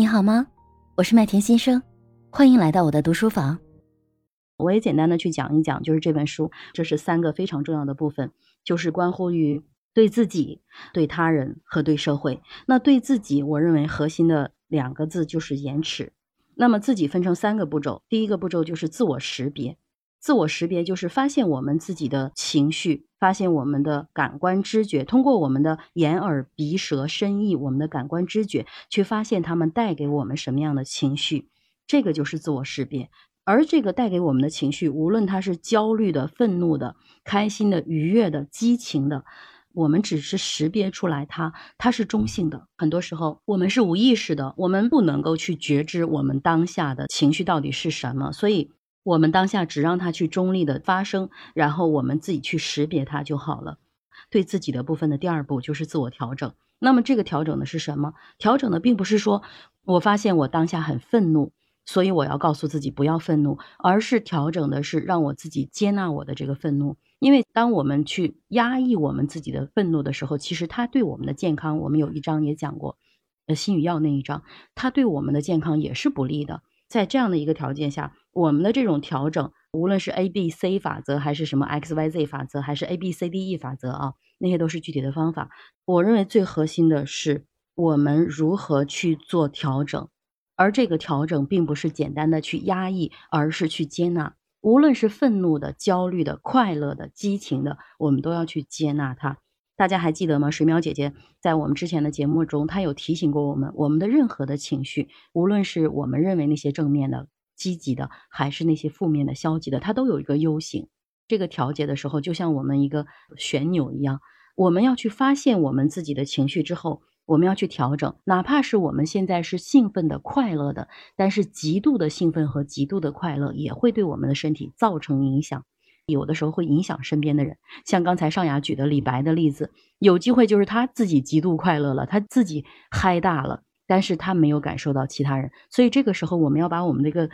你好吗？我是麦田先生，欢迎来到我的读书房。我也简单的去讲一讲，就是这本书，这是三个非常重要的部分，就是关乎于对自己、对他人和对社会。那对自己，我认为核心的两个字就是延迟。那么自己分成三个步骤，第一个步骤就是自我识别。自我识别就是发现我们自己的情绪，发现我们的感官知觉，通过我们的眼耳鼻舌身意，我们的感官知觉去发现他们带给我们什么样的情绪，这个就是自我识别。而这个带给我们的情绪，无论它是焦虑的、愤怒的、开心的、愉悦的、激情的，我们只是识别出来它，它是中性的。很多时候我们是无意识的，我们不能够去觉知我们当下的情绪到底是什么，所以。我们当下只让它去中立的发生，然后我们自己去识别它就好了。对自己的部分的第二步就是自我调整。那么这个调整的是什么？调整的并不是说我发现我当下很愤怒，所以我要告诉自己不要愤怒，而是调整的是让我自己接纳我的这个愤怒。因为当我们去压抑我们自己的愤怒的时候，其实它对我们的健康，我们有一章也讲过，呃，心语药那一章，它对我们的健康也是不利的。在这样的一个条件下，我们的这种调整，无论是 A B C 法则，还是什么 X Y Z 法则，还是 A B C D E 法则啊，那些都是具体的方法。我认为最核心的是我们如何去做调整，而这个调整并不是简单的去压抑，而是去接纳。无论是愤怒的、焦虑的、快乐的、激情的，我们都要去接纳它。大家还记得吗？水淼姐姐在我们之前的节目中，她有提醒过我们，我们的任何的情绪，无论是我们认为那些正面的、积极的，还是那些负面的、消极的，它都有一个 U 型。这个调节的时候，就像我们一个旋钮一样，我们要去发现我们自己的情绪之后，我们要去调整，哪怕是我们现在是兴奋的、快乐的，但是极度的兴奋和极度的快乐也会对我们的身体造成影响。有的时候会影响身边的人，像刚才尚雅举的李白的例子，有机会就是他自己极度快乐了，他自己嗨大了，但是他没有感受到其他人，所以这个时候我们要把我们的一个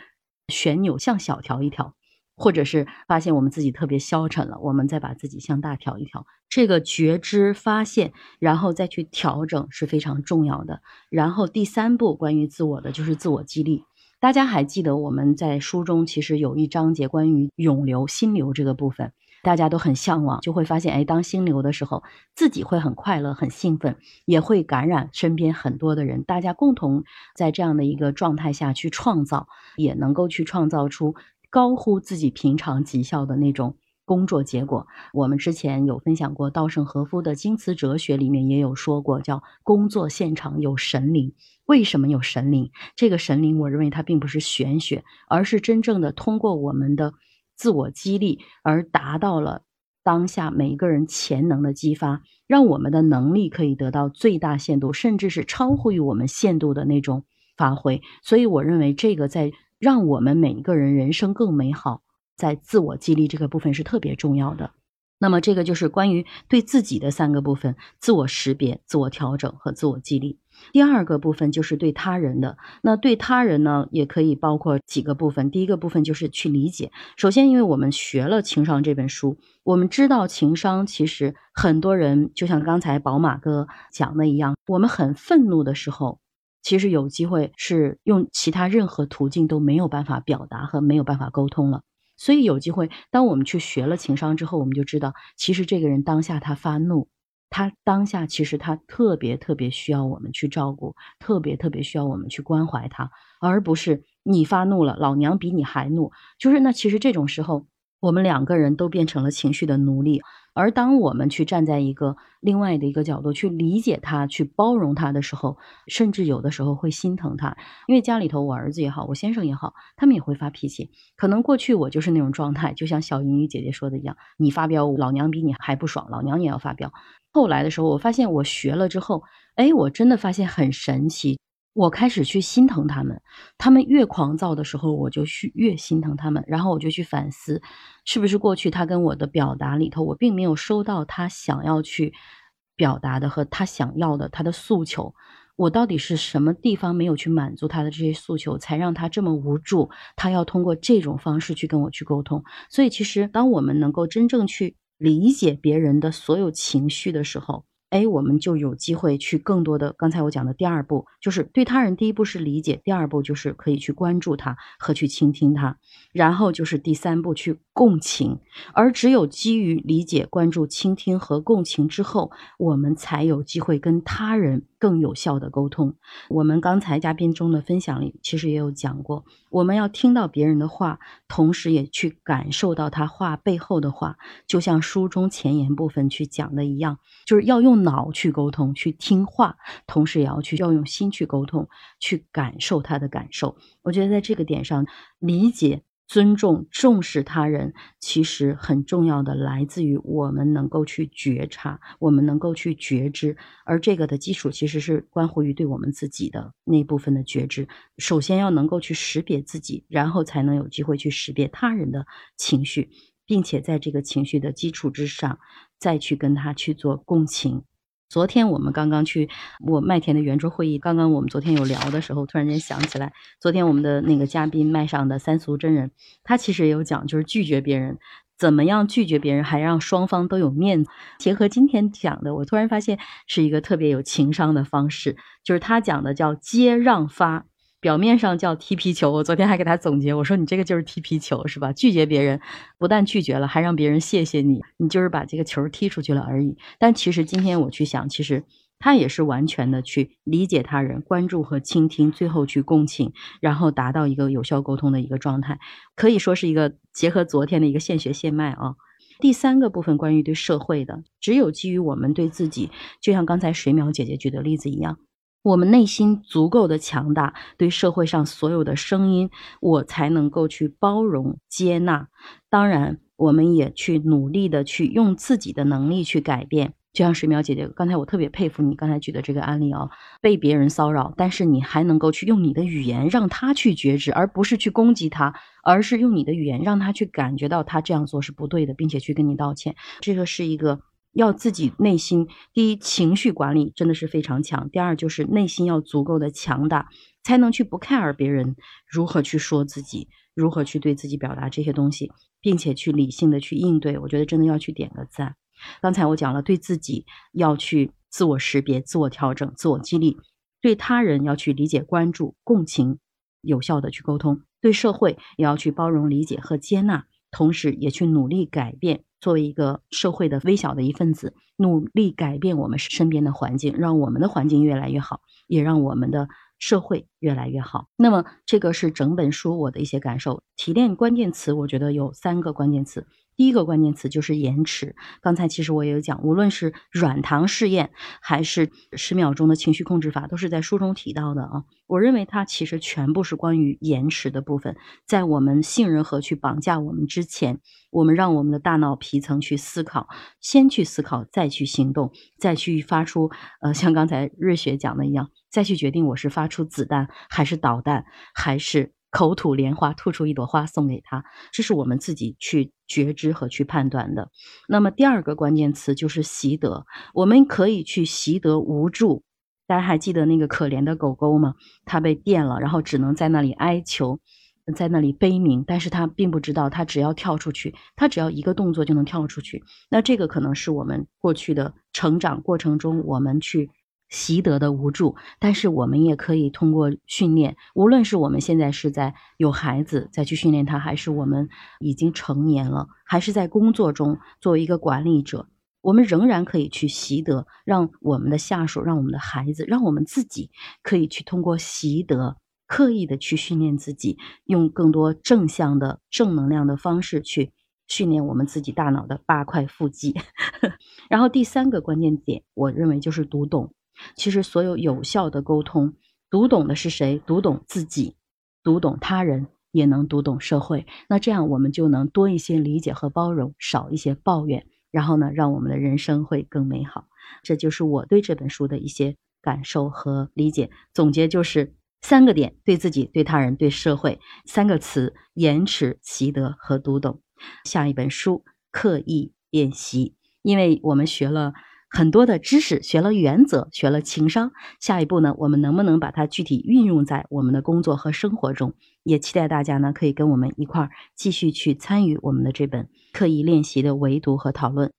旋钮向小调一调，或者是发现我们自己特别消沉了，我们再把自己向大调一调。这个觉知发现，然后再去调整是非常重要的。然后第三步关于自我的就是自我激励。大家还记得我们在书中其实有一章节关于涌流、心流这个部分，大家都很向往，就会发现，哎，当心流的时候，自己会很快乐、很兴奋，也会感染身边很多的人，大家共同在这样的一个状态下去创造，也能够去创造出高乎自己平常绩效的那种工作结果。我们之前有分享过稻盛和夫的京瓷哲学，里面也有说过，叫工作现场有神灵。为什么有神灵？这个神灵，我认为它并不是玄学，而是真正的通过我们的自我激励而达到了当下每一个人潜能的激发，让我们的能力可以得到最大限度，甚至是超乎于我们限度的那种发挥。所以，我认为这个在让我们每一个人人生更美好，在自我激励这个部分是特别重要的。那么，这个就是关于对自己的三个部分：自我识别、自我调整和自我激励。第二个部分就是对他人的，那对他人呢，也可以包括几个部分。第一个部分就是去理解。首先，因为我们学了情商这本书，我们知道情商其实很多人就像刚才宝马哥讲的一样，我们很愤怒的时候，其实有机会是用其他任何途径都没有办法表达和没有办法沟通了。所以有机会，当我们去学了情商之后，我们就知道，其实这个人当下他发怒。他当下其实他特别特别需要我们去照顾，特别特别需要我们去关怀他，而不是你发怒了，老娘比你还怒。就是那其实这种时候，我们两个人都变成了情绪的奴隶。而当我们去站在一个另外的一个角度去理解他、去包容他的时候，甚至有的时候会心疼他，因为家里头我儿子也好，我先生也好，他们也会发脾气。可能过去我就是那种状态，就像小英语姐姐说的一样，你发飙，老娘比你还不爽，老娘也要发飙。后来的时候，我发现我学了之后，哎，我真的发现很神奇。我开始去心疼他们，他们越狂躁的时候，我就去越心疼他们。然后我就去反思，是不是过去他跟我的表达里头，我并没有收到他想要去表达的和他想要的他的诉求。我到底是什么地方没有去满足他的这些诉求，才让他这么无助？他要通过这种方式去跟我去沟通。所以，其实当我们能够真正去理解别人的所有情绪的时候，哎，我们就有机会去更多的。刚才我讲的第二步，就是对他人，第一步是理解，第二步就是可以去关注他和去倾听他，然后就是第三步去共情。而只有基于理解、关注、倾听和共情之后，我们才有机会跟他人更有效的沟通。我们刚才嘉宾中的分享里，其实也有讲过，我们要听到别人的话，同时也去感受到他话背后的话，就像书中前言部分去讲的一样，就是要用。脑去沟通，去听话，同时也要去要用心去沟通，去感受他的感受。我觉得在这个点上，理解、尊重、重视他人，其实很重要的来自于我们能够去觉察，我们能够去觉知。而这个的基础其实是关乎于对我们自己的那部分的觉知。首先要能够去识别自己，然后才能有机会去识别他人的情绪。并且在这个情绪的基础之上，再去跟他去做共情。昨天我们刚刚去我麦田的圆桌会议，刚刚我们昨天有聊的时候，突然间想起来，昨天我们的那个嘉宾麦上的三俗真人，他其实也有讲，就是拒绝别人，怎么样拒绝别人，还让双方都有面子。结合今天讲的，我突然发现是一个特别有情商的方式，就是他讲的叫接让发。表面上叫踢皮球，我昨天还给他总结，我说你这个就是踢皮球，是吧？拒绝别人，不但拒绝了，还让别人谢谢你，你就是把这个球踢出去了而已。但其实今天我去想，其实他也是完全的去理解他人，关注和倾听，最后去共情，然后达到一个有效沟通的一个状态，可以说是一个结合昨天的一个现学现卖啊。第三个部分关于对社会的，只有基于我们对自己，就像刚才水淼姐姐举的例子一样。我们内心足够的强大，对社会上所有的声音，我才能够去包容接纳。当然，我们也去努力的去用自己的能力去改变。就像水淼姐姐刚才，我特别佩服你刚才举的这个案例哦，被别人骚扰，但是你还能够去用你的语言让他去觉知，而不是去攻击他，而是用你的语言让他去感觉到他这样做是不对的，并且去跟你道歉。这个是一个。要自己内心，第一情绪管理真的是非常强。第二就是内心要足够的强大，才能去不 care 别人如何去说自己，如何去对自己表达这些东西，并且去理性的去应对。我觉得真的要去点个赞。刚才我讲了，对自己要去自我识别、自我调整、自我激励；对他人要去理解、关注、共情，有效的去沟通；对社会也要去包容、理解和接纳，同时也去努力改变。作为一个社会的微小的一份子，努力改变我们身边的环境，让我们的环境越来越好，也让我们的社会越来越好。那么，这个是整本书我的一些感受。提炼关键词，我觉得有三个关键词。第一个关键词就是延迟。刚才其实我也有讲，无论是软糖试验，还是十秒钟的情绪控制法，都是在书中提到的啊。我认为它其实全部是关于延迟的部分。在我们信任和去绑架我们之前，我们让我们的大脑皮层去思考，先去思考，再去行动，再去发出呃，像刚才瑞雪讲的一样，再去决定我是发出子弹，还是导弹，还是。口吐莲花，吐出一朵花送给他，这是我们自己去觉知和去判断的。那么第二个关键词就是习得，我们可以去习得无助。大家还记得那个可怜的狗狗吗？它被电了，然后只能在那里哀求，在那里悲鸣，但是它并不知道，它只要跳出去，它只要一个动作就能跳出去。那这个可能是我们过去的成长过程中，我们去。习得的无助，但是我们也可以通过训练，无论是我们现在是在有孩子再去训练他，还是我们已经成年了，还是在工作中作为一个管理者，我们仍然可以去习得，让我们的下属、让我们的孩子、让我们自己可以去通过习得，刻意的去训练自己，用更多正向的正能量的方式去训练我们自己大脑的八块腹肌。然后第三个关键点，我认为就是读懂。其实，所有有效的沟通，读懂的是谁？读懂自己，读懂他人，也能读懂社会。那这样，我们就能多一些理解和包容，少一些抱怨，然后呢，让我们的人生会更美好。这就是我对这本书的一些感受和理解。总结就是三个点：对自己、对他人、对社会。三个词：延迟、习得和读懂。下一本书：刻意练习。因为我们学了。很多的知识学了原则，学了情商，下一步呢，我们能不能把它具体运用在我们的工作和生活中？也期待大家呢，可以跟我们一块儿继续去参与我们的这本刻意练习的围读和讨论。